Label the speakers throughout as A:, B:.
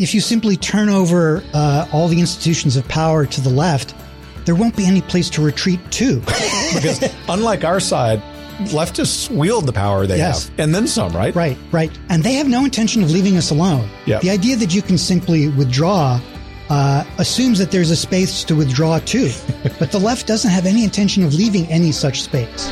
A: if you simply turn over uh, all the institutions of power to the left, there won't be any place to retreat to.
B: because unlike our side, leftists wield the power they
A: Yes.
B: have, and then some, right?
A: Right, right. And they have no intention of leaving us alone.
B: Yeah.
A: The idea that you can simply withdraw uh, assumes that there's a space to withdraw to. but the left doesn't have any intention of leaving any such space.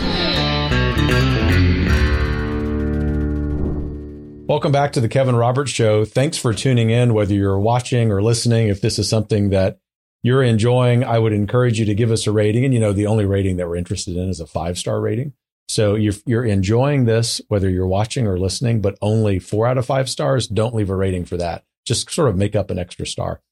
B: Welcome back to the Kevin Roberts Show. Thanks for tuning in, whether you're watching or listening. If this is something that you're enjoying, I would encourage you to give us a rating. And you know, the only rating that we're interested in is a five star rating. So you're, you're enjoying this, whether you're watching or listening, but only four out of five stars. Don't leave a rating for that. Just sort of make up an extra star.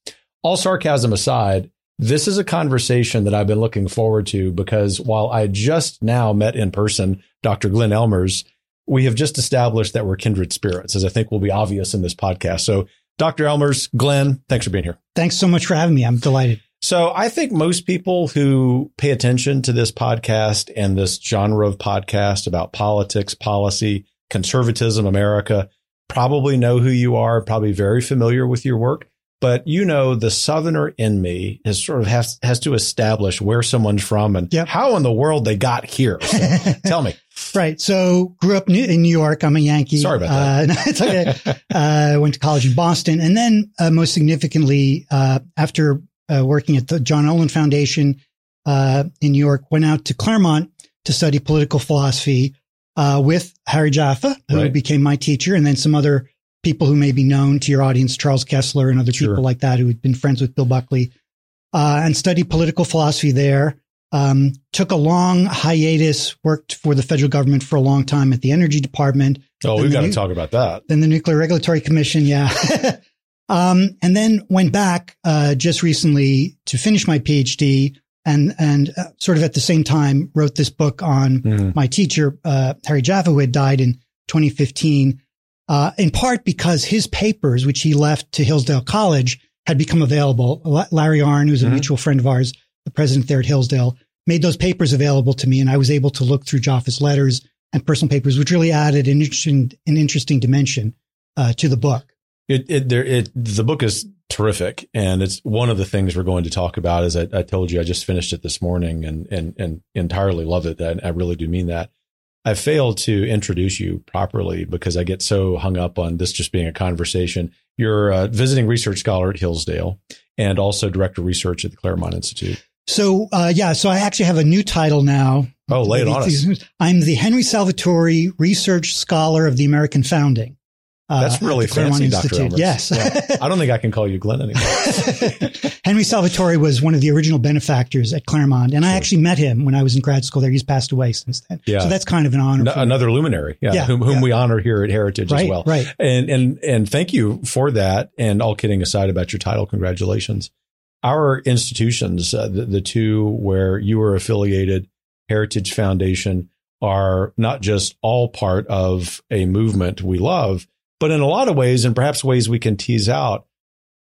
B: All sarcasm aside, this is a conversation that I've been looking forward to because while I just now met in person Dr. Glenn Ellmers, we have just established that we're kindred spirits, as I think will be obvious in this podcast. So, Dr. Ellmers, Glenn, thanks for being here.
A: Thanks so much for having me. I'm delighted.
B: So, I think most people who pay attention to this podcast and this genre of podcast about politics, policy, conservatism, America, probably know who you are, probably very familiar with your work. But you know, the Southerner in me is sort of has, has to establish where someone's from and
A: Yep.
B: how in the world they got here. So, tell me.
A: Right. So grew up in New York. I'm a Yankee.
B: Sorry about
A: Uh, no, it's okay. uh, went to college in Boston. And then uh, most significantly, uh, after uh, working at the John Olin Foundation uh, in New York, went out to Claremont to study political philosophy uh, with Harry Jaffa, who
B: Right.
A: became my teacher, and then some other people who may be known to your audience, Charles Kesler and other
B: Sure.
A: people like that who had been friends with Bill Buckley, uh, and studied political philosophy there. Um, took a long hiatus, worked for the federal government for a long time at the Energy Department,
B: Oh, we've got to
A: you-
B: talk about that.
A: then the Nuclear Regulatory Commission, yeah. um, and then went back uh, just recently to finish my PhD, and and uh, sort of at the same time wrote this book on
B: Mhm.
A: my teacher uh, Harry Jaffa, who had died in 2015, uh, in part because his papers, which he left to Hillsdale College, had become available. Larry Arnn, who's a
B: Mhm.
A: mutual friend of ours, the president there at Hillsdale, made those papers available to me, and I was able to look through Jaffa's letters and personal papers, which really added an interesting, an interesting dimension uh, to the book.
B: It, it, there, it, the book is terrific. And it's one of the things we're going to talk about. As I, I told you, I just finished it this morning and, and, and entirely love it. And I really do mean that. I failed to introduce you properly because I get so hung up on this just being a conversation. You're a visiting research scholar at Hillsdale and also director of research at the Claremont Institute.
A: So, uh, yeah, so I actually have a new title now.
B: Oh, lay it on us.
A: I'm the Henry Salvatori Research Scholar of the American Founding. Uh,
B: That's really fancy, Dr.
A: Yes.
B: I don't think I can call you Glenn anymore.
A: Henry Salvatori was one of the original benefactors at Claremont, and I actually met him when I was in grad school there. He's passed away since then.
B: Yeah.
A: So that's kind of an honor.
B: No-
A: for me.
B: another luminary, yeah,
A: Yeah,
B: whom, whom
A: yeah.
B: we honor here at Heritage
A: right,
B: as well.
A: right.
B: And and and thank you for that. And all kidding aside about your title, congratulations. Our institutions, uh, the, the two where you are affiliated, Heritage Foundation, are not just all part of a movement we love, but in a lot of ways, and perhaps ways we can tease out,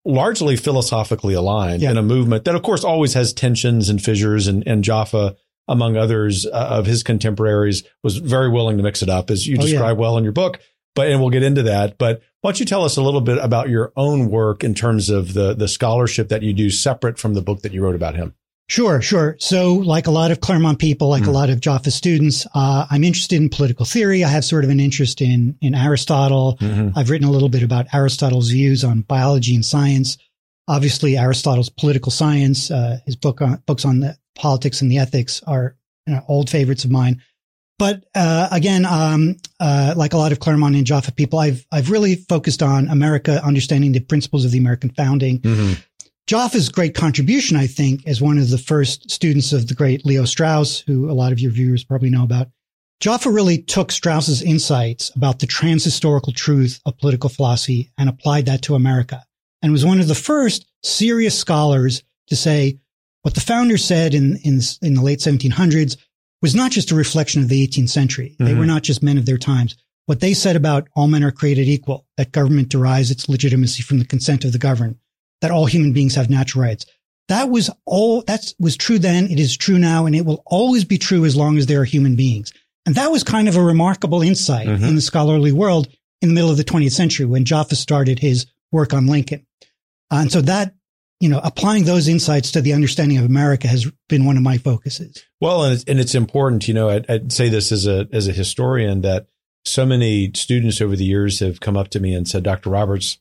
B: largely philosophically aligned
A: Yeah.
B: in a movement that, of course, always has tensions and fissures. And, and Jaffa, among others uh, of his contemporaries, was very willing to mix it up, as you
A: Oh, yeah.
B: describe well in your book. But and we'll get into that. But why don't you tell us a little bit about your own work in terms of the the scholarship that you do separate from the book that you wrote about him?
A: Sure, sure. So, like a lot of Claremont people, like
B: Mm.
A: a lot of Jaffa students, uh, I'm interested in political theory. I have sort of an interest in in Aristotle. I've written a little bit about Aristotle's views on biology and science. Obviously, Aristotle's political science, uh, his book on, books on the politics and the ethics are you know, old favorites of mine. But uh, again, um, uh, like a lot of Claremont and Jaffa people, I've I've really focused on America, understanding the principles of the American founding.
B: Mm-hmm.
A: Jaffa's great contribution, I think, as one of the first students of the great Leo Strauss, who a lot of your viewers probably know about. Jaffa really took Strauss's insights about the transhistorical truth of political philosophy and applied that to America, and was one of the first serious scholars to say what the founders said in in, in the late 1700s was not just a reflection of the 18th century. They
B: Mhm.
A: were not just men of their times. What they said about all men are created equal, that government derives its legitimacy from the consent of the governed, that all human beings have natural rights. That was all, that was true then. It is true now, and it will always be true as long as there are human beings. And that was kind of a remarkable insight
B: Mhm.
A: in the scholarly world in the middle of the 20th century when Jaffa started his work on Lincoln. Uh, and so that, you know, applying those insights to the understanding of America has been one of my focuses.
B: Well, and it's, and it's important, you know, I'd, I'd say this as a, as a historian that so many students over the years have come up to me and said, Dr. Roberts,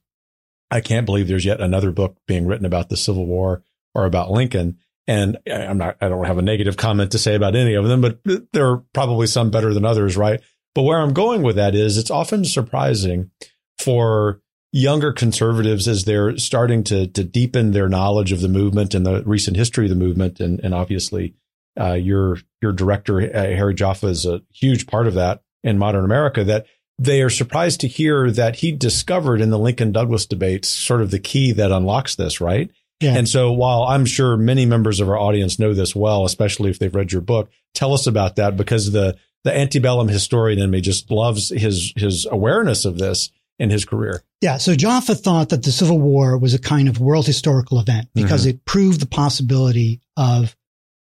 B: I can't believe there's yet another book being written about the Civil War or about Lincoln. And I'm not, I don't have a negative comment to say about any of them, but there are probably some better than others, right? But where I'm going with that is it's often surprising for younger conservatives as they're starting to, to deepen their knowledge of the movement and the recent history of the movement. And, and obviously, uh, your, your director, uh, Harry Jaffa is a huge part of that in modern America that they are surprised to hear that he discovered in the Lincoln Douglas debates sort of the key that unlocks this, right? Yeah. And so while I'm sure many members of our audience know this well, especially if they've read your book, tell us about that because the the antebellum historian in me just loves his his awareness of this in his career.
A: Yeah. So Jaffa thought that the Civil War was a kind of world historical event because mm-hmm. it proved the possibility of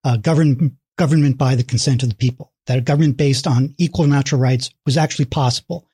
A: uh, govern, government by the consent of the people, that a government based on equal natural rights was actually possible.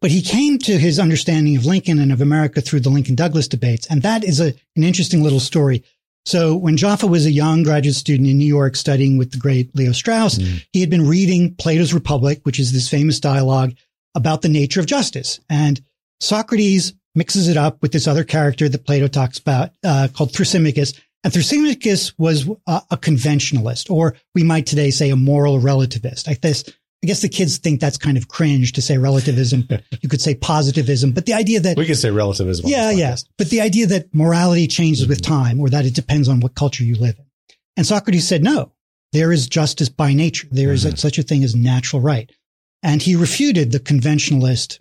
A: But he came to his understanding of Lincoln and of America through the Lincoln Douglas debates. And that is a, an interesting little story. So when Jaffa was a young graduate student in New York studying with the great Leo Strauss, mm. he had been reading Plato's Republic, which is this famous dialogue about the nature of justice. And Socrates mixes it up with this other character that Plato talks about uh, called Thrasymachus. And Thrasymachus was a, a, conventionalist, or we might today say a moral relativist. I guess, I guess the kids think that's kind of cringe to say relativism. you could say positivism, but the idea that
B: we could say relativism.
A: Yeah, yeah. But the idea that morality changes mm-hmm. with time, or that it depends on what culture you live in. And Socrates said, no, there is justice by nature. There is mm-hmm. a, such a thing as natural right. And he refuted the conventionalist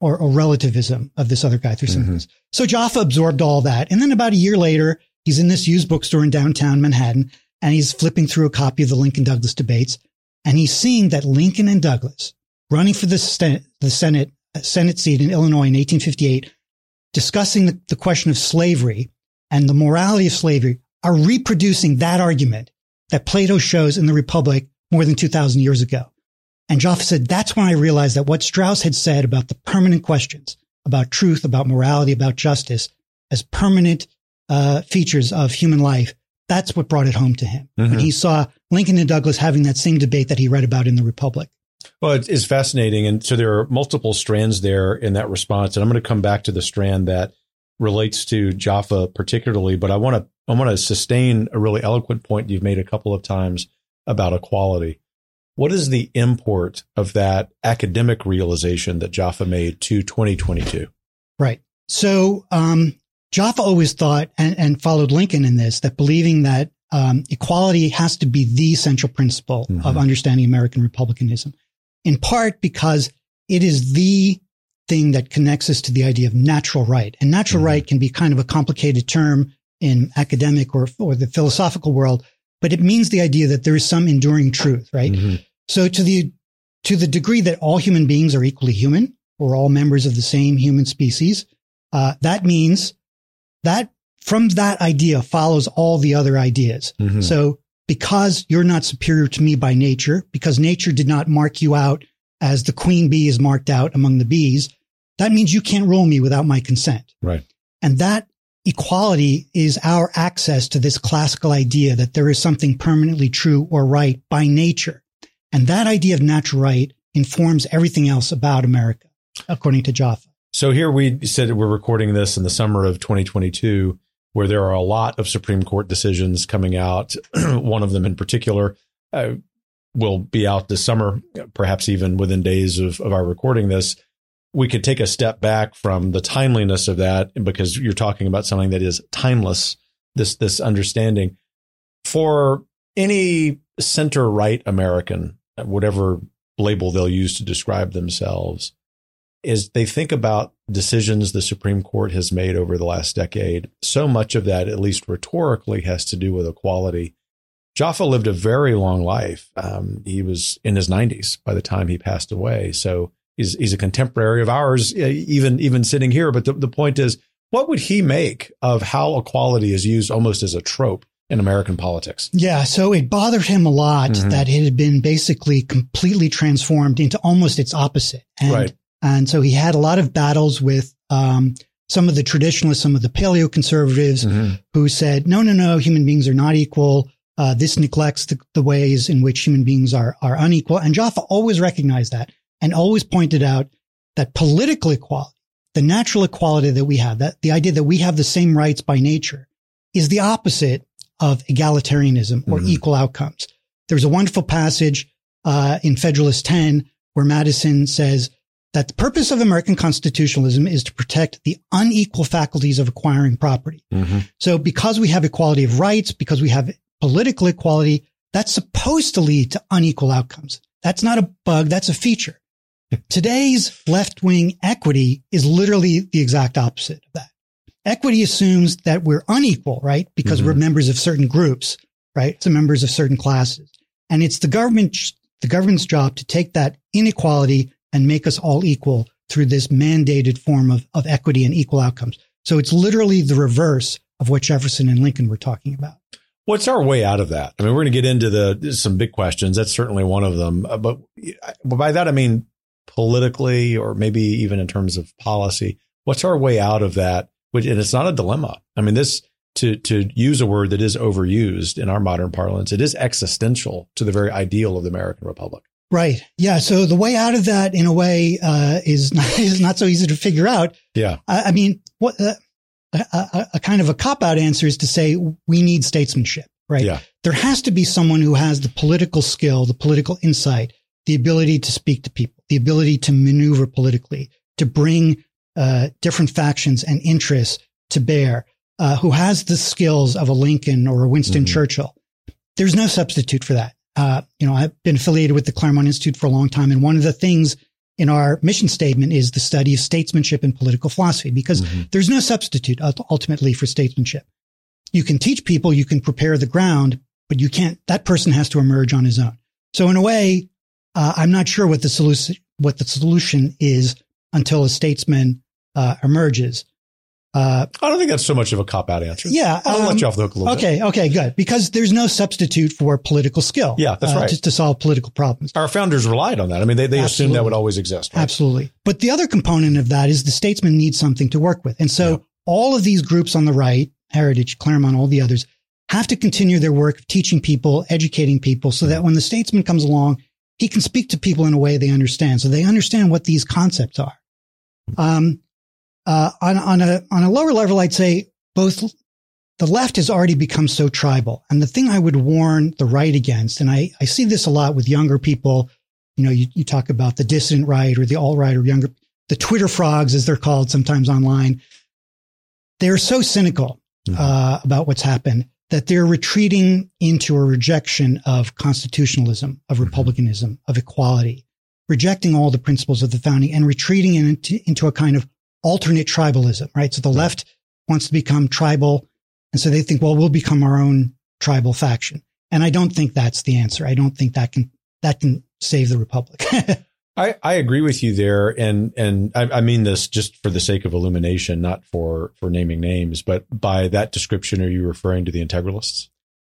A: or, or relativism of this other guy through mm-hmm. So Jaffa absorbed all that. And then about a year later, he's in this used bookstore in downtown Manhattan and he's flipping through a copy of the Lincoln Douglas debates and he's seeing that Lincoln and Douglas running for the Senate, the Senate, uh, Senate seat in Illinois in 1858, discussing the, the question of slavery and the morality of slavery are reproducing that argument that Plato shows in the Republic more than 2000 years ago. And Jaffa said, that's when I realized that what Strauss had said about the permanent questions, about truth, about morality, about justice as permanent uh, features of human life, that's what brought it home to him. Mm-hmm. When he saw Lincoln and Douglas having that same debate that he read about in the Republic.
B: Well, it's fascinating. And so there are multiple strands there in that response. And I'm going to come back to the strand that relates to Jaffa particularly, but I want to, I want to sustain a really eloquent point you've made a couple of times about equality. What is the import of that academic realization that Jaffa made to 2022?
A: Right. So um, Jaffa always thought and, and, followed Lincoln in this that believing that um, equality has to be the central principle mm-hmm. of understanding American republicanism, in part because it is the thing that connects us to the idea of natural right. And natural mm-hmm. right can be kind of a complicated term in academic or, or the philosophical world, but it means the idea that there is some enduring truth, right? Mm-hmm. So to the, to the degree that all human beings are equally human, or all members of the same human species, uh, that means that from that idea follows all the other ideas. Mm-hmm. So because you're not superior to me by nature, because nature did not mark you out as the queen bee is marked out among the bees, that means you can't rule me without my consent.
B: Right.
A: And that equality is our access to this classical idea that there is something permanently true or right by nature. And that idea of natural right informs everything else about America, according to Jaffa.
B: So here we said we're recording this in the summer of 2022, where there are a lot of Supreme Court decisions coming out. One of them in particular uh, will be out this summer, perhaps even within days of, of our recording this. We could take a step back from the timeliness of that because you're talking about something that is timeless, this, this understanding. For any center right American whatever label they'll use to describe themselves, is they think about decisions the Supreme Court has made over the last decade. So much of that, at least rhetorically, has to do with equality. Jaffa lived a very long life. Um, he was in his 90s by the time he passed away. So he's, he's a contemporary of ours, even, even sitting here. But the, the point is, what would he make of how equality is used almost as a trope in American politics.
A: Yeah. So it bothered him a lot mm-hmm. that it had been basically completely transformed into almost its opposite. And,
B: right.
A: And so he had a lot of battles with, um, some of the traditionalists, some of the paleoconservatives mm-hmm. who said, no, no, no, human beings are not equal. Uh, this neglects the, the, ways in which human beings are, are unequal. And Jaffa always recognized that and always pointed out that political equality, the natural equality that we have, that the idea that we have the same rights by nature is the opposite of egalitarianism or mm-hmm. equal outcomes. There's a wonderful passage uh, in Federalist 10 where Madison says that the purpose of American constitutionalism is to protect the unequal faculties of acquiring property. Mm-hmm. So because we have equality of rights, because we have political equality, that's supposed to lead to unequal outcomes. That's not a bug. That's a feature. Today's left wing equity is literally the exact opposite of that. Equity assumes that we're unequal, right? Because mm-hmm. we're members of certain groups, right? So members of certain classes. And it's the government, the government's job to take that inequality and make us all equal through this mandated form of, of equity and equal outcomes. So it's literally the reverse of what Jefferson and Lincoln were talking about.
B: What's our way out of that? I mean, we're going to get into the some big questions. That's certainly one of them. Uh, but, but by that, I mean politically, or maybe even in terms of policy. What's our way out of that? Which, and it's not a dilemma. I mean, this to to use a word that is overused in our modern parlance, it is existential to the very ideal of the American Republic.
A: Right. Yeah. So the way out of that, in a way, uh, is not, is not so easy to figure out.
B: Yeah.
A: I, I mean, what uh, a, a, a, kind of a cop out answer is to say we need statesmanship. Right.
B: Yeah.
A: There has to be someone who has the political skill, the political insight, the ability to speak to people, the ability to maneuver politically, to bring uh, different factions and interests to bear, uh, who has the skills of a Lincoln or a Winston mm-hmm. Churchill. There's no substitute for that uh, you know, I've been affiliated with the Claremont Institute for a long time. And one of the things in our mission statement is the study of statesmanship and political philosophy, because mm-hmm. there's no substitute ultimately for statesmanship. You can teach people, you can prepare the ground, but you can't, that person has to emerge on his own. So in a way, uh, I'm not sure what the solution, what the solution is until a statesman uh, emerges.
B: Uh, I don't think that's so much of a cop out answer.
A: Yeah.
B: I'll um, let you off the hook a little
A: okay,
B: bit.
A: Okay. Okay. Good. Because there's no substitute for political skill.
B: Yeah. That's uh, right.
A: To, to, solve political problems.
B: Our founders relied on that. I mean, they, they assumed that would always exist.
A: Right? Absolutely. But the other component of that is the statesman needs something to work with. And so yeah. all of these groups on the right, Heritage, Claremont, all the others have to continue their work of teaching people, educating people so that when the statesman comes along, he can speak to people in a way they understand. So they understand what these concepts are. Um, uh, on, on a on a lower level, I'd say both the left has already become so tribal. And the thing I would warn the right against, and I, I see this a lot with younger people, you know, you, you talk about the dissident right or the alt right or younger, the Twitter frogs, as they're called sometimes online. They're so cynical mm-hmm. uh, about what's happened that they're retreating into a rejection of constitutionalism, of mm-hmm. republicanism, of equality, rejecting all the principles of the founding and retreating into, into a kind of alternate tribalism, right? So the left wants to become tribal. And so they think, well, we'll become our own tribal faction. And I don't think that's the answer. I don't think that can, that can save the republic.
B: I, I agree with you there. And, and I, I, mean this just for the sake of illumination, not for, for naming names, but by that description, are you referring to the integralists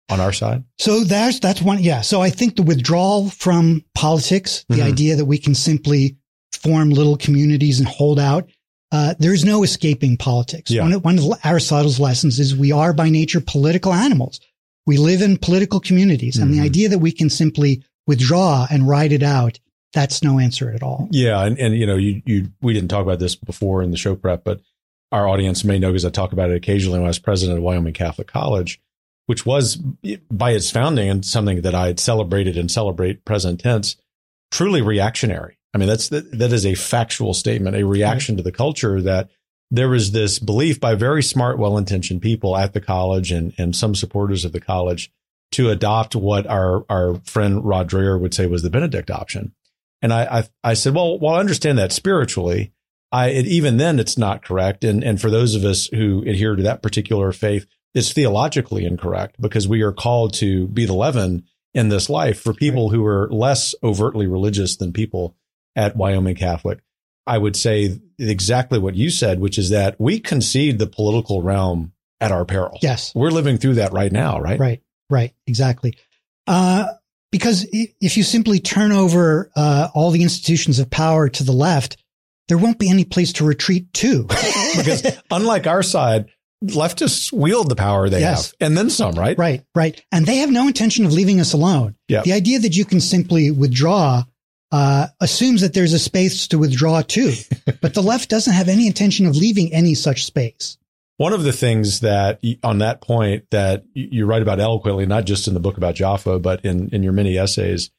B: on our side?
A: So that's, that's one. Yeah. So I think the withdrawal from politics, the mm-hmm. idea that we can simply form little communities and hold out uh, there's no escaping politics. Yeah. One, of, one of Aristotle's lessons is we are by nature political animals. We live in political communities. Mm-hmm. And the mm-hmm. idea that we can simply withdraw and ride it out, that's no answer at all.
B: Yeah. And, and you know, you, you, we didn't talk about this before in the show prep, but our audience may know because I talk about it occasionally when I was president of Wyoming Catholic College, which was by its founding and something that I had celebrated and celebrate present tense, truly reactionary. I mean, that's that, that is a factual statement, a reaction right. to the culture that there was this belief by very smart, well-intentioned people at the college and, and some supporters of the college to adopt what our, our friend Rod Dreher would say was the Benedict option. And I, I, I said, well, while I understand that spiritually, I, it, even then it's not correct. And, and for those of us who adhere to that particular faith, it's theologically incorrect because we are called to be the leaven in this life for people right. who are less overtly religious than people at Wyoming Catholic. I would say exactly what you said, which is that we concede the political realm at our peril.
A: Yes.
B: We're living through that right now, right?
A: Right, right, exactly. Uh, because if you simply turn over uh, all the institutions of power to the left, there won't be any place to retreat to.
B: because unlike our side, leftists wield the power they yes. have and then some, right?
A: Right, right. And they have no intention of leaving us alone.
B: Yep.
A: The idea that you can simply withdraw uh, assumes that there's a space to withdraw to, but the left doesn't have any intention of leaving any such space.
B: One of the things that on that point that you write about eloquently, not just in the book about Jaffa, but in, in your many essays,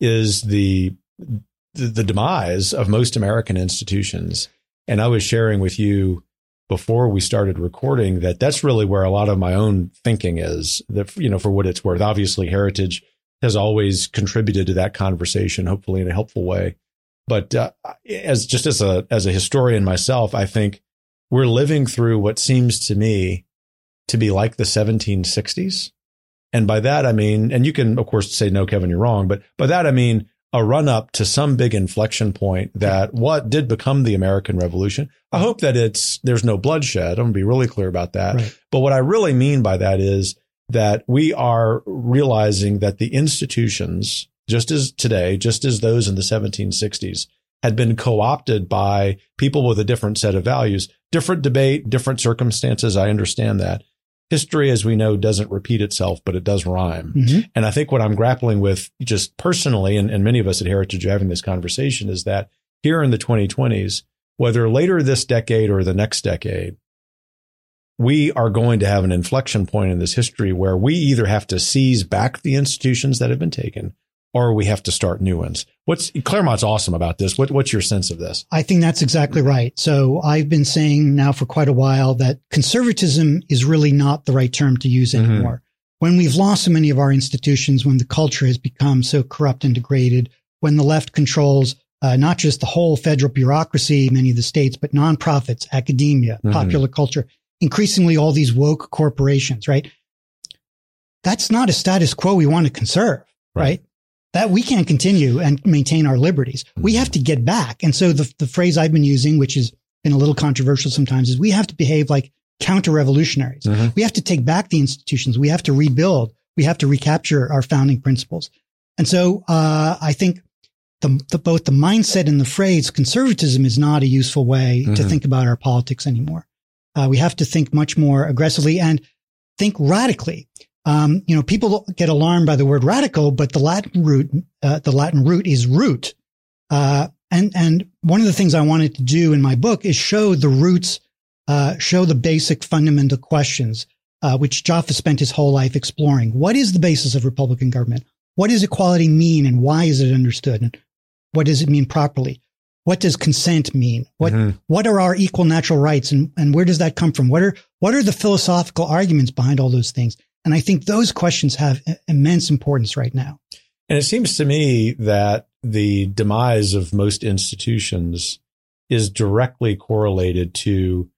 B: is the, the, the demise of most American institutions. And I was sharing with you before we started recording that that's really where a lot of my own thinking is that, you know, for what it's worth, obviously heritage has always contributed to that conversation, hopefully in a helpful way. But uh, as just as a, as a historian myself, I think we're living through what seems to me to be like the 1760s. And by that, I mean, and you can, of course, say, no, Kevin, you're wrong. But by that, I mean, a run up to some big inflection point that what did become the American Revolution. I hope that it's, there's no bloodshed. I'm going to be really clear about that. Right. But what I really mean by that is that we are realizing that the institutions, just as today, just as those in the 1760s, had been co-opted by people with a different set of values, different debate, different circumstances. I understand that history, as we know, doesn't repeat itself, but it does rhyme. Mm-hmm. And I think what I'm grappling with just personally, and, and many of us at Heritage are having this conversation is that here in the 2020s, whether later this decade or the next decade, we are going to have an inflection point in this history where we either have to seize back the institutions that have been taken or we have to start new ones. What's Claremont's awesome about this? What, what's your sense of this?
A: I think that's exactly right. So I've been saying now for quite a while that conservatism is really not the right term to use mm-hmm. anymore. Mm-hmm. When we've lost so many of our institutions, when the culture has become so corrupt and degraded, when the left controls uh, not just the whole federal bureaucracy, many of the states, but nonprofits, academia, mm-hmm. popular culture, increasingly all these woke corporations, right? That's not a status quo we want to conserve, right? right? that we can't continue and maintain our liberties. We have to get back. And so the, the phrase I've been using, which has been a little controversial sometimes, is we have to behave like counter revolutionaries. Mm-hmm. We have to take back the institutions. We have to rebuild. We have to recapture our founding principles. And so, uh, I think the, the, both the mindset and the phrase conservatism is not a useful way mm-hmm. to think about our politics anymore. Uh, we have to think much more aggressively and think radically. Um, you know, people get alarmed by the word radical, but the Latin root, uh, the Latin root is root. Uh, and, and one of the things I wanted to do in my book is show the roots, uh, show the basic fundamental questions, uh, which Jaffa spent his whole life exploring. What is the basis of Republican government? What does equality mean and why is it understood? And what does it mean properly? What does consent mean? What, mm-hmm. what are our equal natural rights and, and where does that come from? What are, what are the philosophical arguments behind all those things? And I think those questions have immense importance right now.
B: And it seems to me that the demise of most institutions is directly correlated to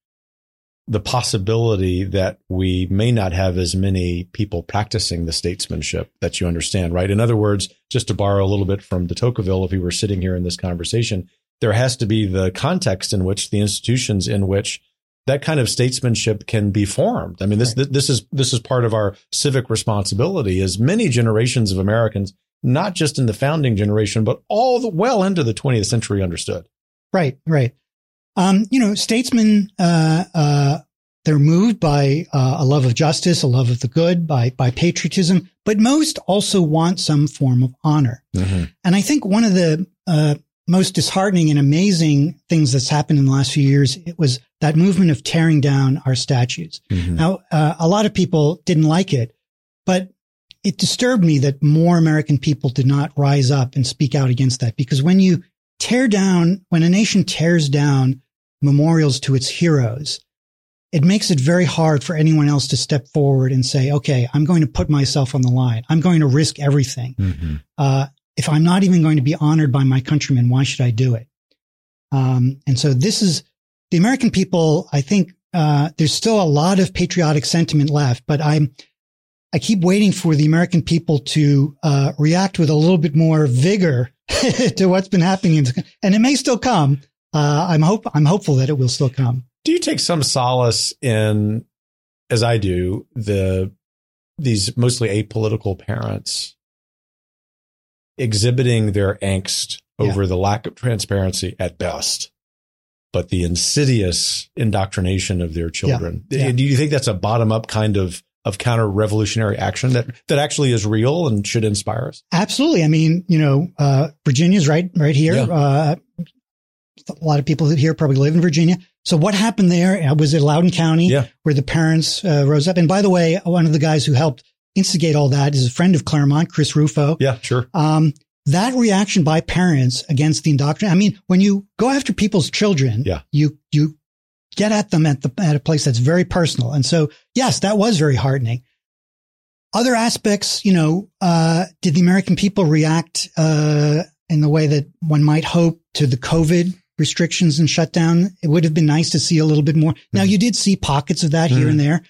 B: the possibility that we may not have as many people practicing the statesmanship that you understand, right? In other words, just to borrow a little bit from de Tocqueville, if we were sitting here in this conversation, there has to be the context in which the institutions in which that kind of statesmanship can be formed. I mean, this, right. this is, this is part of our civic responsibility as many generations of Americans, not just in the founding generation, but all the well into the 20th century understood.
A: Right. Right. Um, you know, statesmen, uh, uh, they're moved by uh, a love of justice, a love of the good, by by patriotism, but most also want some form of honor. Mm-hmm. And I think one of the uh, most disheartening and amazing things that's happened in the last few years, it was that movement of tearing down our statues. Mm-hmm. Now, uh, a lot of people didn't like it, but it disturbed me that more American people did not rise up and speak out against that. Because when you tear down, when a nation tears down memorials to its heroes, it makes it very hard for anyone else to step forward and say, okay, I'm going to put myself on the line. I'm going to risk everything. Mm-hmm. Uh, if I'm not even going to be honored by my countrymen, why should I do it? Um, and so this is the American people. I think uh, there's still a lot of patriotic sentiment left, but I'm I keep waiting for the American people to uh, react with a little bit more vigor to what's been happening, and it may still come. Uh, I'm hope I'm hopeful that it will still come.
B: Do you take some solace in, as I do, the these mostly apolitical parents exhibiting their angst over yeah. the lack of transparency at best but the insidious indoctrination of their children. Yeah, yeah. Do you think that's a bottom up kind of of counter revolutionary action that that actually is real and should inspire us?
A: Absolutely. I mean, you know, uh, Virginia's right right here. Uh, a lot of people here probably live in Virginia. So what happened there uh, was it Loudoun County,
B: yeah.
A: where the parents uh, rose up. And by the way, one of the guys who helped instigate all that is a friend of Claremont, Chris Rufo.
B: Yeah, sure.
A: Um, that reaction by parents against the indoctrination. I mean, when you go after people's children,
B: yeah.
A: you you get at them at the at a place that's very personal. And so, yes, that was very heartening. Other aspects, you know, uh, did the American people react uh, in the way that one might hope to the COVID restrictions and shutdown? It would have been nice to see a little bit more. Mm-hmm. Now, you did see pockets of that mm-hmm. here and there.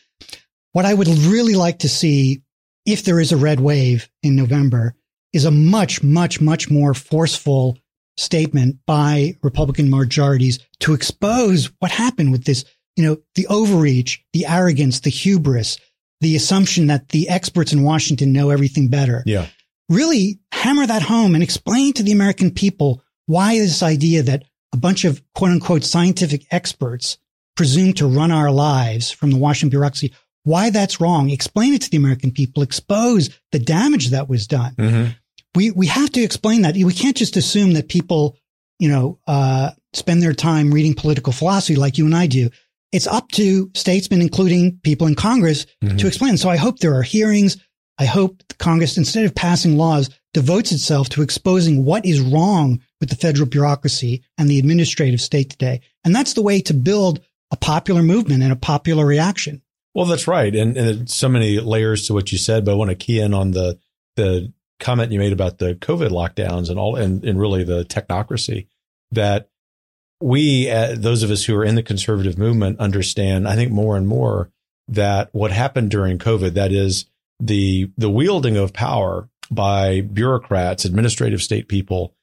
A: What I would really like to see, if there is a red wave in November, is a much, much, much more forceful statement by Republican majorities to expose what happened with this, you know, the overreach, the arrogance, the hubris, the assumption that the experts in Washington know everything better.
B: Yeah.
A: Really hammer that home and explain to the American people why this idea that a bunch of quote unquote scientific experts presume to run our lives from the Washington bureaucracy, why that's wrong. Explain it to the American people, expose the damage that was done.
B: Mm-hmm
A: we we have to explain that. We can't just assume that people, you know, uh, spend their time reading political philosophy like you and I do. It's up to statesmen, including people in Congress, mm-hmm. to explain. So I hope there are hearings. I hope Congress, instead of passing laws, devotes itself to exposing what is wrong with the federal bureaucracy and the administrative state today. And that's the way to build a popular movement and a popular reaction.
B: Well, that's right. And, and so many layers to what you said, but I want to key in on the, the comment you made about the COVID lockdowns and all, and, and really the technocracy that we, uh, those of us who are in the conservative movement understand, I think more and more that what happened during COVID, that is the, the wielding of power by bureaucrats, administrative state people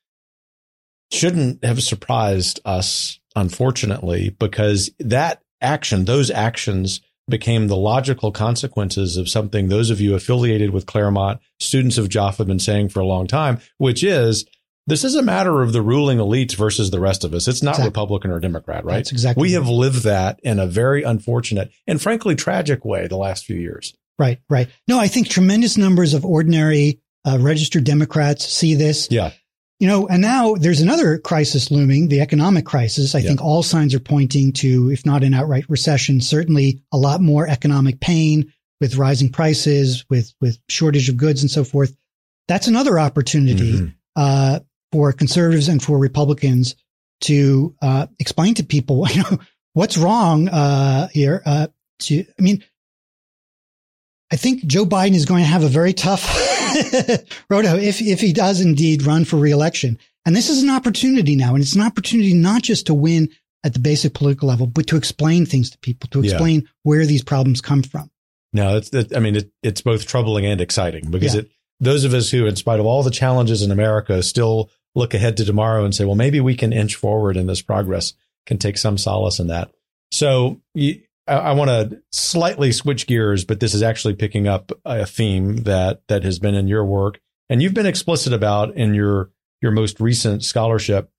B: shouldn't have surprised us, unfortunately, because that action, those actions became the logical consequences of something those of you affiliated with Claremont, students of Jaffa have been saying for a long time, which is this is a matter of the ruling elites versus the rest of us. It's not exactly. Republican or Democrat, right?
A: That's exactly.
B: We have lived that in a very unfortunate and frankly tragic way the last few years.
A: Right, right. No, I think tremendous numbers of ordinary uh, registered Democrats see this.
B: Yeah.
A: You know, and now there's another crisis looming, the economic crisis. I think all signs are pointing to, if not an outright recession, certainly a lot more economic pain with rising prices, with, with shortage of goods and so forth. That's another opportunity, mm-hmm. uh, for conservatives and for Republicans to, uh, explain to people, you know, what's wrong, uh, here, uh, to, I mean, I think Joe Biden is going to have a very tough Roto, if, if he does indeed run for reelection. And this is an opportunity now. And it's an opportunity not just to win at the basic political level, but to explain things to people, to explain yeah. where these problems come from.
B: No, it's, it, I mean, it, it's both troubling and exciting because yeah. it, those of us who, in spite of all the challenges in America, still look ahead to tomorrow and say, well, maybe we can inch forward in this progress, can take some solace in that. So you, I, I want to slightly switch gears, but this is actually picking up a theme that that has been in your work, and you've been explicit about in your your most recent scholarship.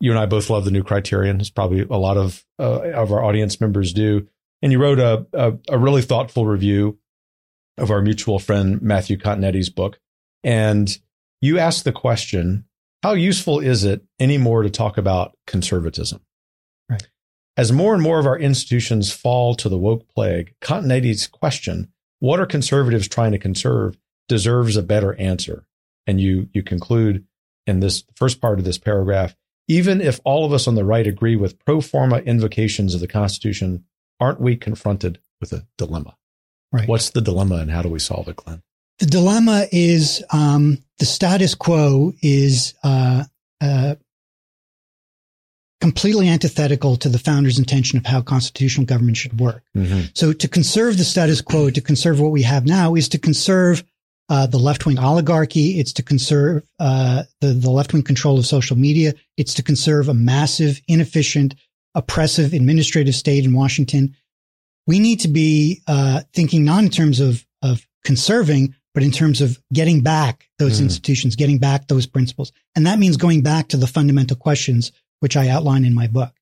B: You and I both love the new criterion. It's probably a lot of uh, of our audience members do. And you wrote a, a, a really thoughtful review of our mutual friend Matthew Continetti's book, and you asked the question: How useful is it anymore to talk about conservatism? As more and more of our institutions fall to the woke plague, Continetti's question, what are conservatives trying to conserve, deserves a better answer. And you, you conclude in this first part of this paragraph, even if all of us on the right agree with pro forma invocations of the Constitution, aren't we confronted with a dilemma?
A: Right.
B: What's the dilemma and how do we solve it, Glenn?
A: The dilemma is um, the status quo is uh, uh, completely antithetical to the founder's intention of how constitutional government should work.
B: Mm-hmm.
A: So to conserve the status quo, to conserve what we have now is to conserve uh, the left wing oligarchy. It's to conserve uh, the, the left wing control of social media. It's to conserve a massive, inefficient, oppressive administrative state in Washington. We need to be uh, thinking not in terms of, of conserving, but in terms of getting back those mm. institutions, getting back those principles. And that means going back to the fundamental questions which I outline in my book.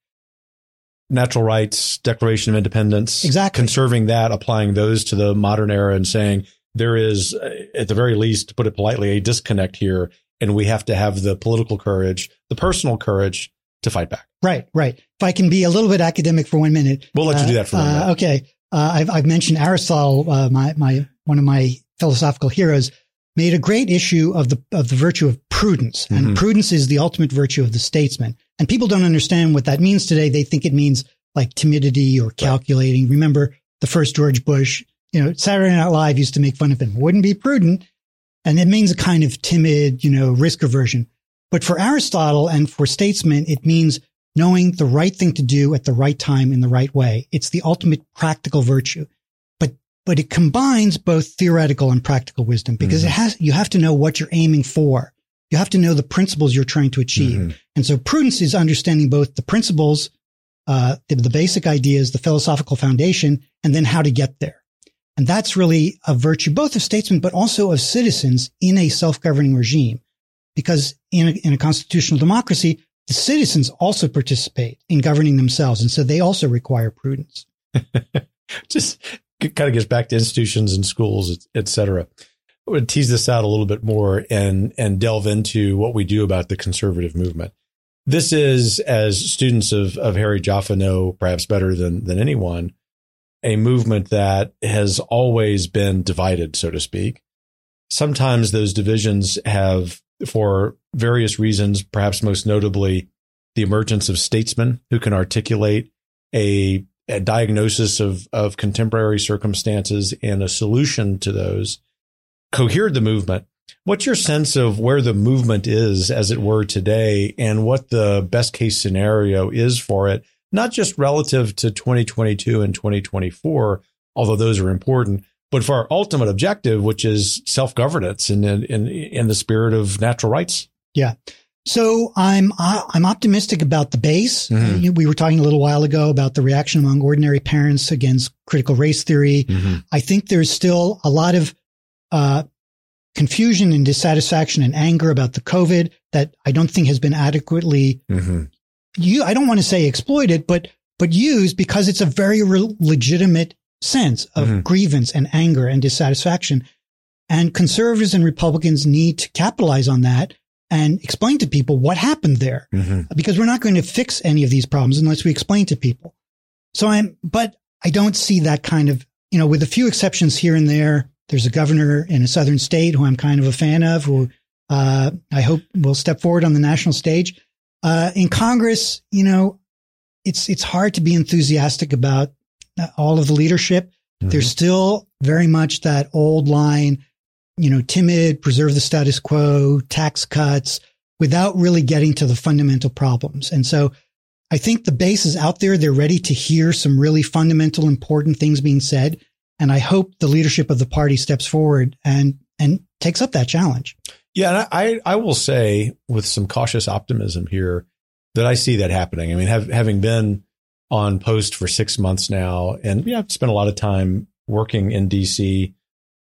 B: natural rights, Declaration of Independence,
A: exactly
B: conserving that, applying those to the modern era, and saying there is, uh, at the very least, to put it politely, a disconnect here, and we have to have the political courage, the personal courage to fight back.
A: Right, right. If I can be a little bit academic for one minute,
B: we'll let you do that for a minute.
A: Uh, okay, uh, I've, I've mentioned Aristotle, uh, my my one of my philosophical heroes, made a great issue of the of the virtue of prudence, and mm-hmm. prudence is the ultimate virtue of the statesman. And people don't understand what that means today. They think it means like timidity or calculating. Right. Remember the first George Bush, you know, Saturday Night Live used to make fun of him. Wouldn't be prudent. And it means a kind of timid, you know, risk aversion. But for Aristotle and for statesmen, it means knowing the right thing to do at the right time in the right way. It's the ultimate practical virtue. But, but it combines both theoretical and practical wisdom because mm-hmm. it has, you have to know what you're aiming for. You have to know the principles you're trying to achieve. Mm-hmm. And so prudence is understanding both the principles, uh, the, the basic ideas, the philosophical foundation, and then how to get there. And that's really a virtue both of statesmen, but also of citizens in a self-governing regime. Because in a, in a constitutional democracy, the citizens also participate in governing themselves. And so they also require prudence.
B: Just kind of gets back to institutions and schools, et cetera. I would tease this out a little bit more and, and delve into what we do about the conservative movement. This is, as students of, of Harry Jaffa know perhaps better than, than anyone, a movement that has always been divided, so to speak. Sometimes those divisions have, for various reasons, perhaps most notably the emergence of statesmen who can articulate a, a diagnosis of, of contemporary circumstances and a solution to those, cohered the movement. What's your sense of where the movement is, as it were, today, and what the best case scenario is for it? not just relative to 2022 and 2024, although those are important, but for our ultimate objective, which is self governance in, in, in the spirit of natural rights.
A: Yeah. So I'm uh, I'm optimistic about the base. Mm-hmm. We were talking a little while ago about the reaction among ordinary parents against critical race theory. Mm-hmm. I think there's still a lot of uh, confusion and dissatisfaction and anger about the COVID that I don't think has been adequately mm-hmm you, I don't want to say exploited, but, but used because it's a very re- legitimate sense of mm-hmm. grievance and anger and dissatisfaction. And conservatives and Republicans need to capitalize on that and explain to people what happened there mm-hmm. because we're not going to fix any of these problems unless we explain to people. So I'm, but I don't see that kind of, you know, with a few exceptions here and there. There's a governor in a southern state who I'm kind of a fan of, who uh, I hope will step forward on the national stage. Uh, in Congress, you know, it's it's hard to be enthusiastic about all of the leadership. Mm-hmm. There's still very much that old line, you know, timid, preserve the status quo, tax cuts, without really getting to the fundamental problems. And so I think the base is out there. They're ready to hear some really fundamental, important things being said. And I hope the leadership of the party steps forward and, and takes up that challenge.
B: Yeah, I I will say with some cautious optimism here that I see that happening. I mean, have, having been on post for six months now, and yeah, I've spent a lot of time working in DC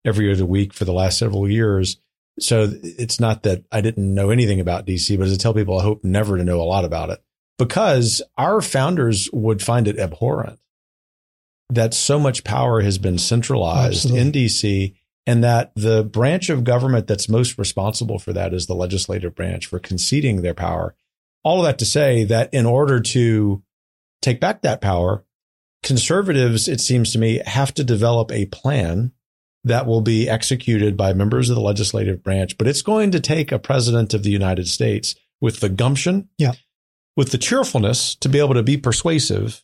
B: every other week for the last several years. So it's not that I didn't know anything about DC, but as I tell people, I hope never to know a lot about it because our founders would find it abhorrent that so much power has been centralized Absolutely. in DC and that the branch of government that's most responsible for that is the legislative branch for conceding their power. All of that to say that in order to take back that power, conservatives, it seems to me, have to develop a plan that will be executed by members of the legislative branch. But it's going to take a president of the United States with the gumption,
A: yeah.
B: with the cheerfulness to be able to be persuasive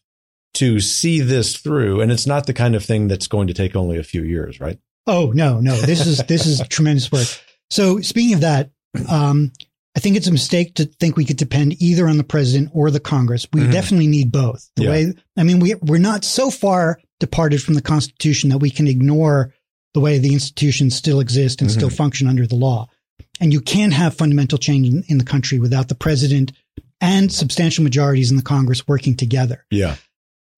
B: to see this through. And it's not the kind of thing that's going to take only a few years, right?
A: Oh no, no. This is this is tremendous work. So speaking of that, um, I think it's a mistake to think we could depend either on the president or the Congress. We mm-hmm. definitely need both. The yeah. way I mean, we we're not so far departed from the Constitution that we can ignore the way the institutions still exist and mm-hmm. still function under the law. And you can't have fundamental change in, in the country without the president and substantial majorities in the Congress working together.
B: Yeah.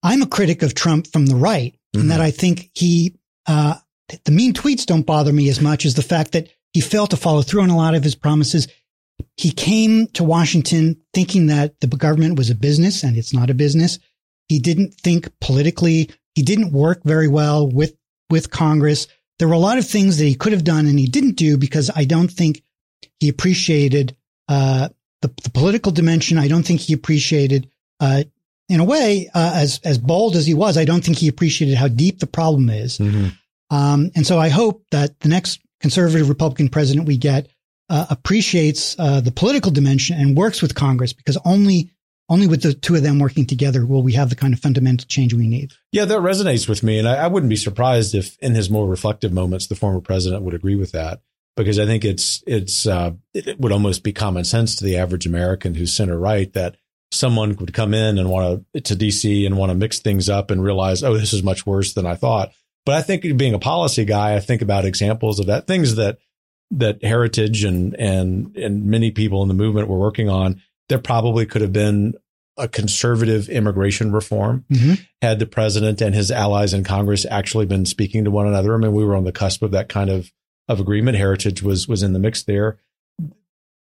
A: I'm a critic of Trump from the right, mm-hmm. in that I think he uh, the mean tweets don't bother me as much as the fact that he failed to follow through on a lot of his promises. He came to Washington thinking that the government was a business and it's not a business. He didn't think politically. He didn't work very well with, with Congress. There were a lot of things that he could have done and he didn't do because I don't think he appreciated, uh, the, the political dimension. I don't think he appreciated, uh, in a way, uh, as, as bold as he was, I don't think he appreciated how deep the problem is. Mm-hmm. Um, and so I hope that the next conservative Republican president we get uh, appreciates uh, the political dimension and works with Congress because only only with the two of them working together will we have the kind of fundamental change we need.
B: Yeah, that resonates with me, and I, I wouldn't be surprised if, in his more reflective moments, the former president would agree with that because I think it's it's uh, it would almost be common sense to the average American who's center right that someone would come in and want to to DC and want to mix things up and realize, oh, this is much worse than I thought. But I think being a policy guy, I think about examples of that things that that heritage and and and many people in the movement were working on there probably could have been a conservative immigration reform mm-hmm. had the president and his allies in Congress actually been speaking to one another. I mean, we were on the cusp of that kind of of agreement. Heritage was was in the mix there.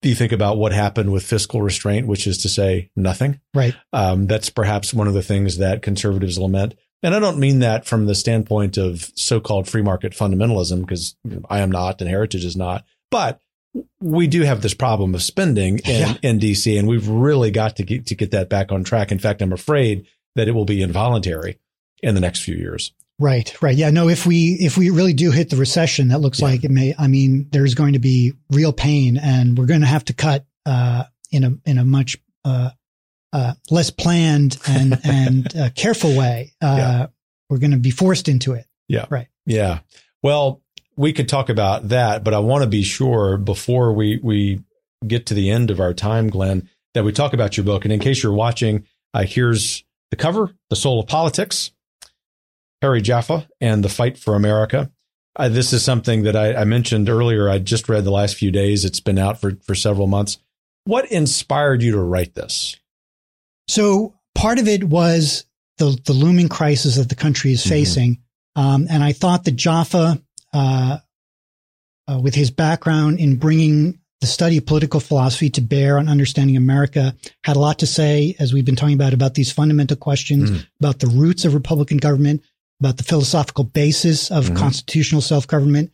B: Do you think about what happened with fiscal restraint, which is to say nothing?
A: Right.
B: Um, that's perhaps one of the things that conservatives lament. And I don't mean that from the standpoint of so-called free market fundamentalism, because I am not and Heritage is not. But we do have this problem of spending in, yeah. in DC, and we've really got to get to get that back on track. In fact, I'm afraid that it will be involuntary in the next few years.
A: Right, right. Yeah, no, if we if we really do hit the recession, that looks yeah. like it may I mean, there's going to be real pain and we're going to have to cut uh, in a in a much uh, uh, less planned and and uh, careful way. Uh, yeah. We're going to be forced into it.
B: Yeah.
A: Right.
B: Yeah. Well, we could talk about that, but I want to be sure before we we get to the end of our time, Glenn, that we talk about your book. And in case you're watching, uh, here's the cover: "The Soul of Politics," Harry Jaffa and the Fight for America. Uh, this is something that I, I mentioned earlier. I just read the last few days. It's been out for for several months. What inspired you to write this?
A: So part of it was the, the looming crisis that the country is mm-hmm. facing. Mm-hmm. Um, and I thought that Jaffa, uh, uh, with his background in bringing the study of political philosophy to bear on understanding America, had a lot to say, as we've been talking about, about these fundamental questions, mm about the roots of Republican government, about the philosophical basis of mm constitutional self government.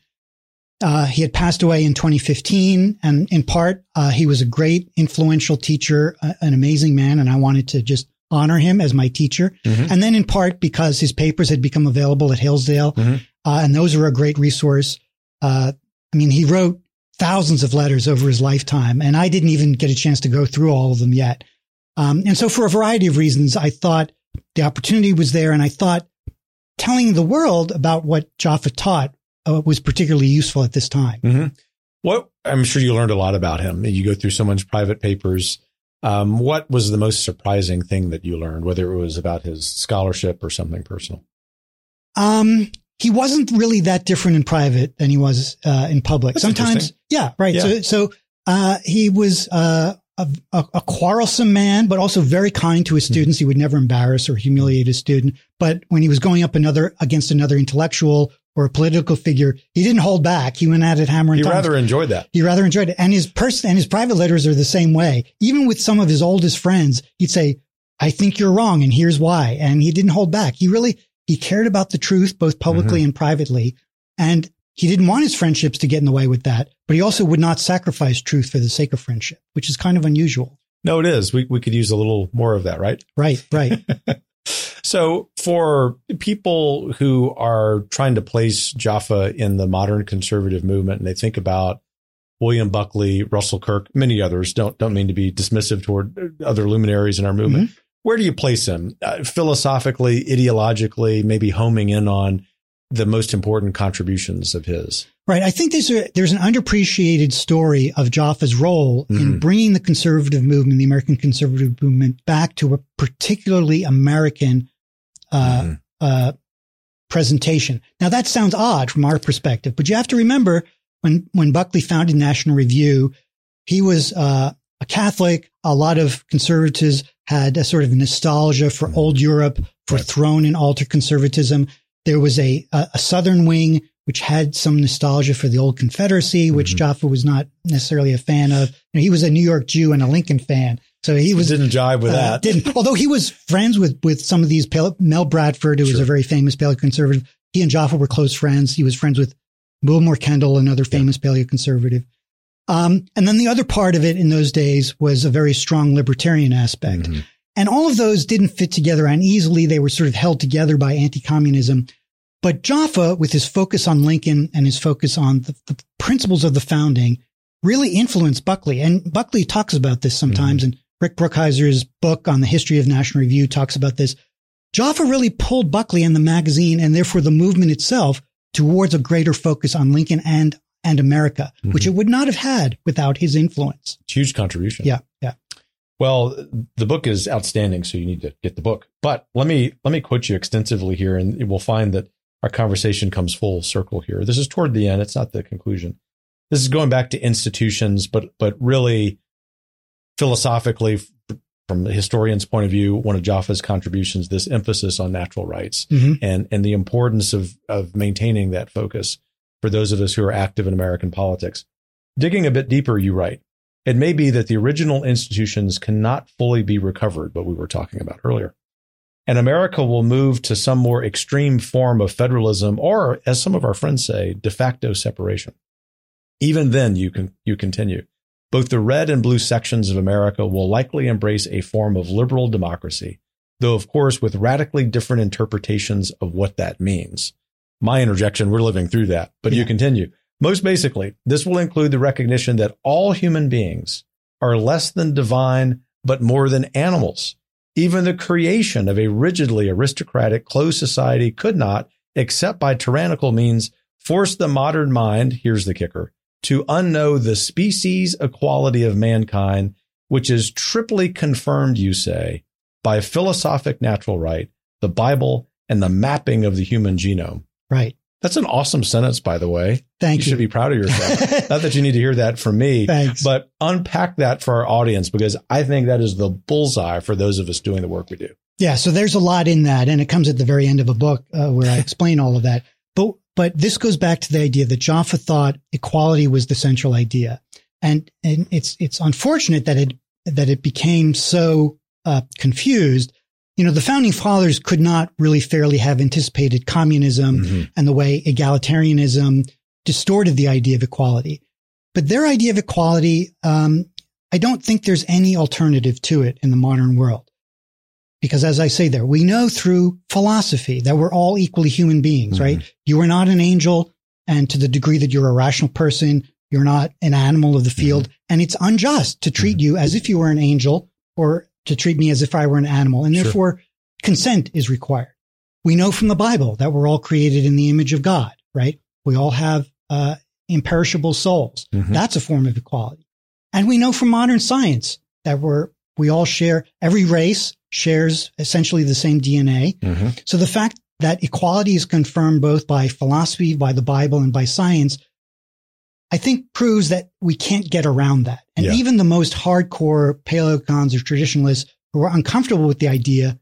A: Uh, he had passed away in 2015, and in part, uh, he was a great, influential teacher, uh, an amazing man, and I wanted to just honor him as my teacher. Mm-hmm. And then in part because his papers had become available at Hillsdale, mm-hmm. Uh, and those are a great resource. Uh, I mean, he wrote thousands of letters over his lifetime, and I didn't even get a chance to go through all of them yet. Um, and so, for a variety of reasons, I thought the opportunity was there, and I thought telling the world about what Jaffa taught uh, was particularly useful at this time.
B: Mm-hmm. What I'm sure you learned a lot about him. You go through someone's private papers. Um, what was the most surprising thing that you learned, whether it was about his scholarship or something personal?
A: Um, he wasn't really that different in private than he was uh, in public. That's Sometimes, yeah, right. Yeah. So, so uh, he was uh, a, a, quarrelsome man, but also very kind to his mm-hmm. students. He would never embarrass or humiliate a student. But when he was going up another against another intellectual or a political figure, he didn't hold back. He went at it hammer and
B: He rather enjoyed that.
A: He rather enjoyed it. And his person and his private letters are the same way. Even with some of his oldest friends, he'd say, I think you're wrong and here's why. And he didn't hold back. He really, he cared about the truth, both publicly mm-hmm. and privately. And he didn't want his friendships to get in the way with that, but he also would not sacrifice truth for the sake of friendship, which is kind of unusual.
B: No, it is. We, we could use a little more of that, right?
A: Right, right.
B: So for people who are trying to place Jaffa in the modern conservative movement and they think about William Buckley, Russell Kirk, many others, don't, don't mean to be dismissive toward other luminaries in our movement. Mm-hmm. Where do you place him uh, philosophically, ideologically, maybe homing in on the most important contributions of his?
A: Right. I think there's a, there's an underappreciated story of Jaffa's role mm-hmm. in bringing the conservative movement, the American conservative movement back to a particularly American, uh, mm-hmm. uh, presentation. Now that sounds odd from our perspective, but you have to remember when, when Buckley founded National Review, he was, uh, a Catholic. A lot of conservatives had a sort of nostalgia for mm-hmm. old Europe, for right. throne and altar conservatism. There was a, a, Southern wing which had some nostalgia for the old Confederacy, which mm-hmm. Jaffa was not necessarily a fan of. he was a New York Jew and a Lincoln fan. So he was
B: didn't jive with uh, that.
A: Didn't, although he was friends with with some of these pale, Mel Bradford, who sure. was a very famous paleoconservative. He and Jaffa were close friends. He was friends with Willmoore Kendall, another famous yeah. paleoconservative. Um, and then the other part of it in those days was a very strong libertarian aspect. Mm-hmm. And all of those didn't fit together and easily. They were sort of held together by anti-communism. But Jaffa, with his focus on Lincoln and his focus on the, the principles of the founding, really influenced Buckley. And Buckley talks about this sometimes. Mm-hmm. And Rick Brookhiser's book on the history of National Review talks about this. Jaffa really pulled Buckley and the magazine and therefore the movement itself towards a greater focus on Lincoln and and America, mm-hmm. which it would not have had without his influence.
B: Huge contribution.
A: Yeah.
B: Well, the book is outstanding, so you need to get the book. But let me let me quote you extensively here, and we'll find that our conversation comes full circle here. This is toward the end; it's not the conclusion. This is going back to institutions, but but really philosophically, from the historian's point of view, one of Jaffa's contributions, this emphasis on natural rights mm-hmm. and, and the importance of, of maintaining that focus for those of us who are active in American politics. Digging a bit deeper, you write, it may be that the original institutions cannot fully be recovered, what we were talking about earlier. And America will move to some more extreme form of federalism, or as some of our friends say, de facto separation. Even then, you can, you continue. Both the red and blue sections of America will likely embrace a form of liberal democracy, though, of course, with radically different interpretations of what that means. My interjection, we're living through that, but yeah. you continue. Most basically, this will include the recognition that all human beings are less than divine, but more than animals. Even the creation of a rigidly aristocratic closed society could not, except by tyrannical means, force the modern mind, here's the kicker, to unknow the species equality of mankind, which is triply confirmed, you say, by philosophic natural right, the Bible, and the mapping of the human genome.
A: Right.
B: That's an awesome sentence, by the way.
A: Thank
B: you. You should be proud of yourself. Not that you need to hear that from me,
A: Thanks.
B: but unpack that for our audience because I think that is the bullseye for those of us doing the work we do.
A: Yeah. So there's a lot in that. And it comes at the very end of a book uh, where I explain all of that. But but this goes back to the idea that Jaffa thought equality was the central idea, and and it's it's unfortunate that it that it became so uh, confused. You know, the founding fathers could not really fairly have anticipated communism mm-hmm. and the way egalitarianism distorted the idea of equality. But their idea of equality, um, I don't think there's any alternative to it in the modern world. Because as I say there, we know through philosophy that we're all equally human beings, mm-hmm. right? You are not an angel. And to the degree that you're a rational person, you're not an animal of the field. Mm-hmm. And it's unjust to treat mm-hmm. you as if you were an angel or to treat me as if I were an animal. And therefore sure. consent is required. We know from the Bible that we're all created in the image of God, right? We all have, uh, imperishable souls. Mm-hmm. That's a form of equality. And we know from modern science that we're, we all share every race shares essentially the same DNA. Mm-hmm. So the fact that equality is confirmed both by philosophy, by the Bible, and by science, I think proves that we can't get around that. And yeah. even the most hardcore paleocons or traditionalists who are uncomfortable with the idea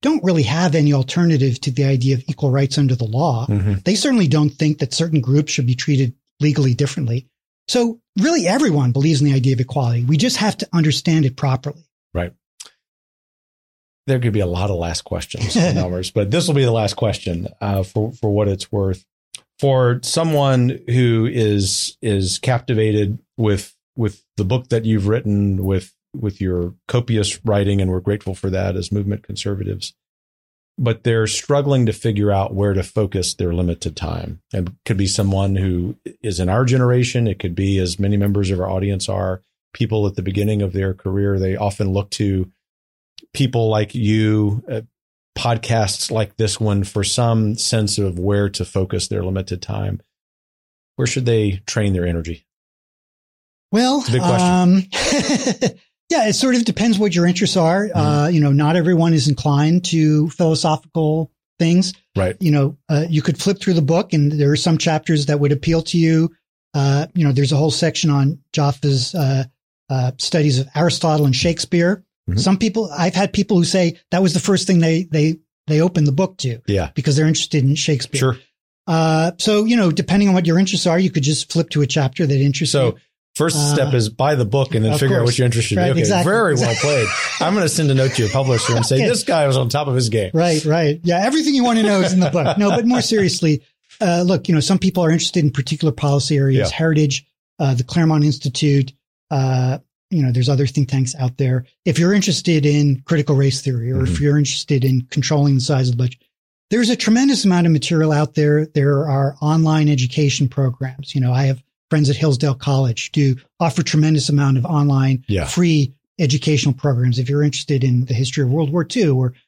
A: don't really have any alternative to the idea of equal rights under the law. Mm-hmm. They certainly don't think that certain groups should be treated legally differently. So really everyone believes in the idea of equality. We just have to understand it properly.
B: Right there could be a lot of last questions, numbers, but this will be the last question uh, for for what it's worth. For someone who is is captivated with with the book that you've written, with with your copious writing, and we're grateful for that as movement conservatives. But they're struggling to figure out where to focus their limited time. And could be someone who is in our generation. It could be, as many members of our audience are, people at the beginning of their career. They often look to people like you, uh, podcasts like this one, for some sense of where to focus their limited time, where should they train their energy?
A: Well, um, yeah, it sort of depends what your interests are. Mm-hmm. Uh, you know, not everyone is inclined to philosophical things.
B: Right.
A: You know, uh, you could flip through the book and there are some chapters that would appeal to you. Uh, you know, there's a whole section on Jaffa's uh, uh, studies of Aristotle and Shakespeare. Mm-hmm. Some people, I've had people who say that was the first thing they, they, they opened the book to.
B: Yeah.
A: Because they're interested in Shakespeare.
B: Sure.
A: Uh, so, you know, depending on what your interests are, you could just flip to a chapter that interests you.
B: so,
A: you.
B: First uh, step is buy the book and then figure course. out what you're interested right, in. Okay, exactly. very well played. I'm going to send a note to your publisher and say this guy was on top of his game.
A: Right, right. Yeah, everything you want to know is in the book. No, but more seriously, uh, look, you know, some people are interested in particular policy areas, yeah. heritage, uh, the Claremont Institute. Uh, you know, there's other think tanks out there. If you're interested in critical race theory, or mm-hmm. if you're interested in controlling the size of the budget, there's a tremendous amount of material out there. There are online education programs. You know, I have friends at Hillsdale College do offer tremendous amount of online yeah. free educational programs. If you're interested in the history of World War II or, I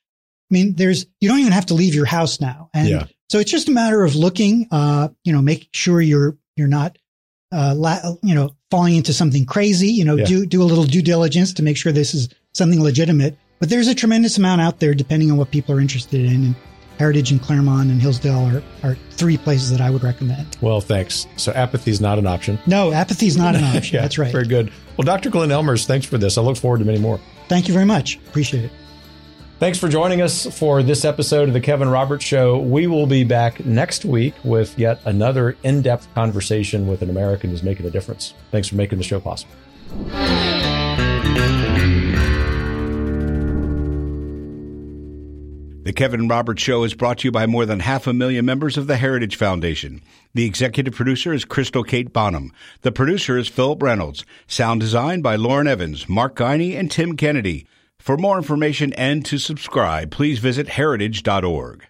A: mean, there's, you don't even have to leave your house now. And yeah. so it's just a matter of looking, uh, you know, make sure you're, you're not, uh, la- you know, falling into something crazy, you know, yeah. do, do a little due diligence to make sure this is something legitimate. But there's a tremendous amount out there depending on what people are interested in. And Heritage and Claremont and Hillsdale are, are three places that I would recommend.
B: Well, thanks. So apathy is not an option.
A: No, apathy is not an option. yeah, That's right.
B: Very good. Well, Dr. Glenn Ellmers, thanks for this. I look forward to many more.
A: Thank you very much. Appreciate it.
B: Thanks for joining us for this episode of the Kevin Roberts Show. We will be back next week with yet another in depth conversation with an American who's making a difference. Thanks for making the show possible.
C: The Kevin Roberts Show is brought to you by more than half a million members of the Heritage Foundation. The executive producer is Crystal Kate Bonham. The producer is Philip Reynolds. Sound design by Lauren Evans, Mark Guiney, and Tim Kennedy. For more information and to subscribe, please visit heritage.org.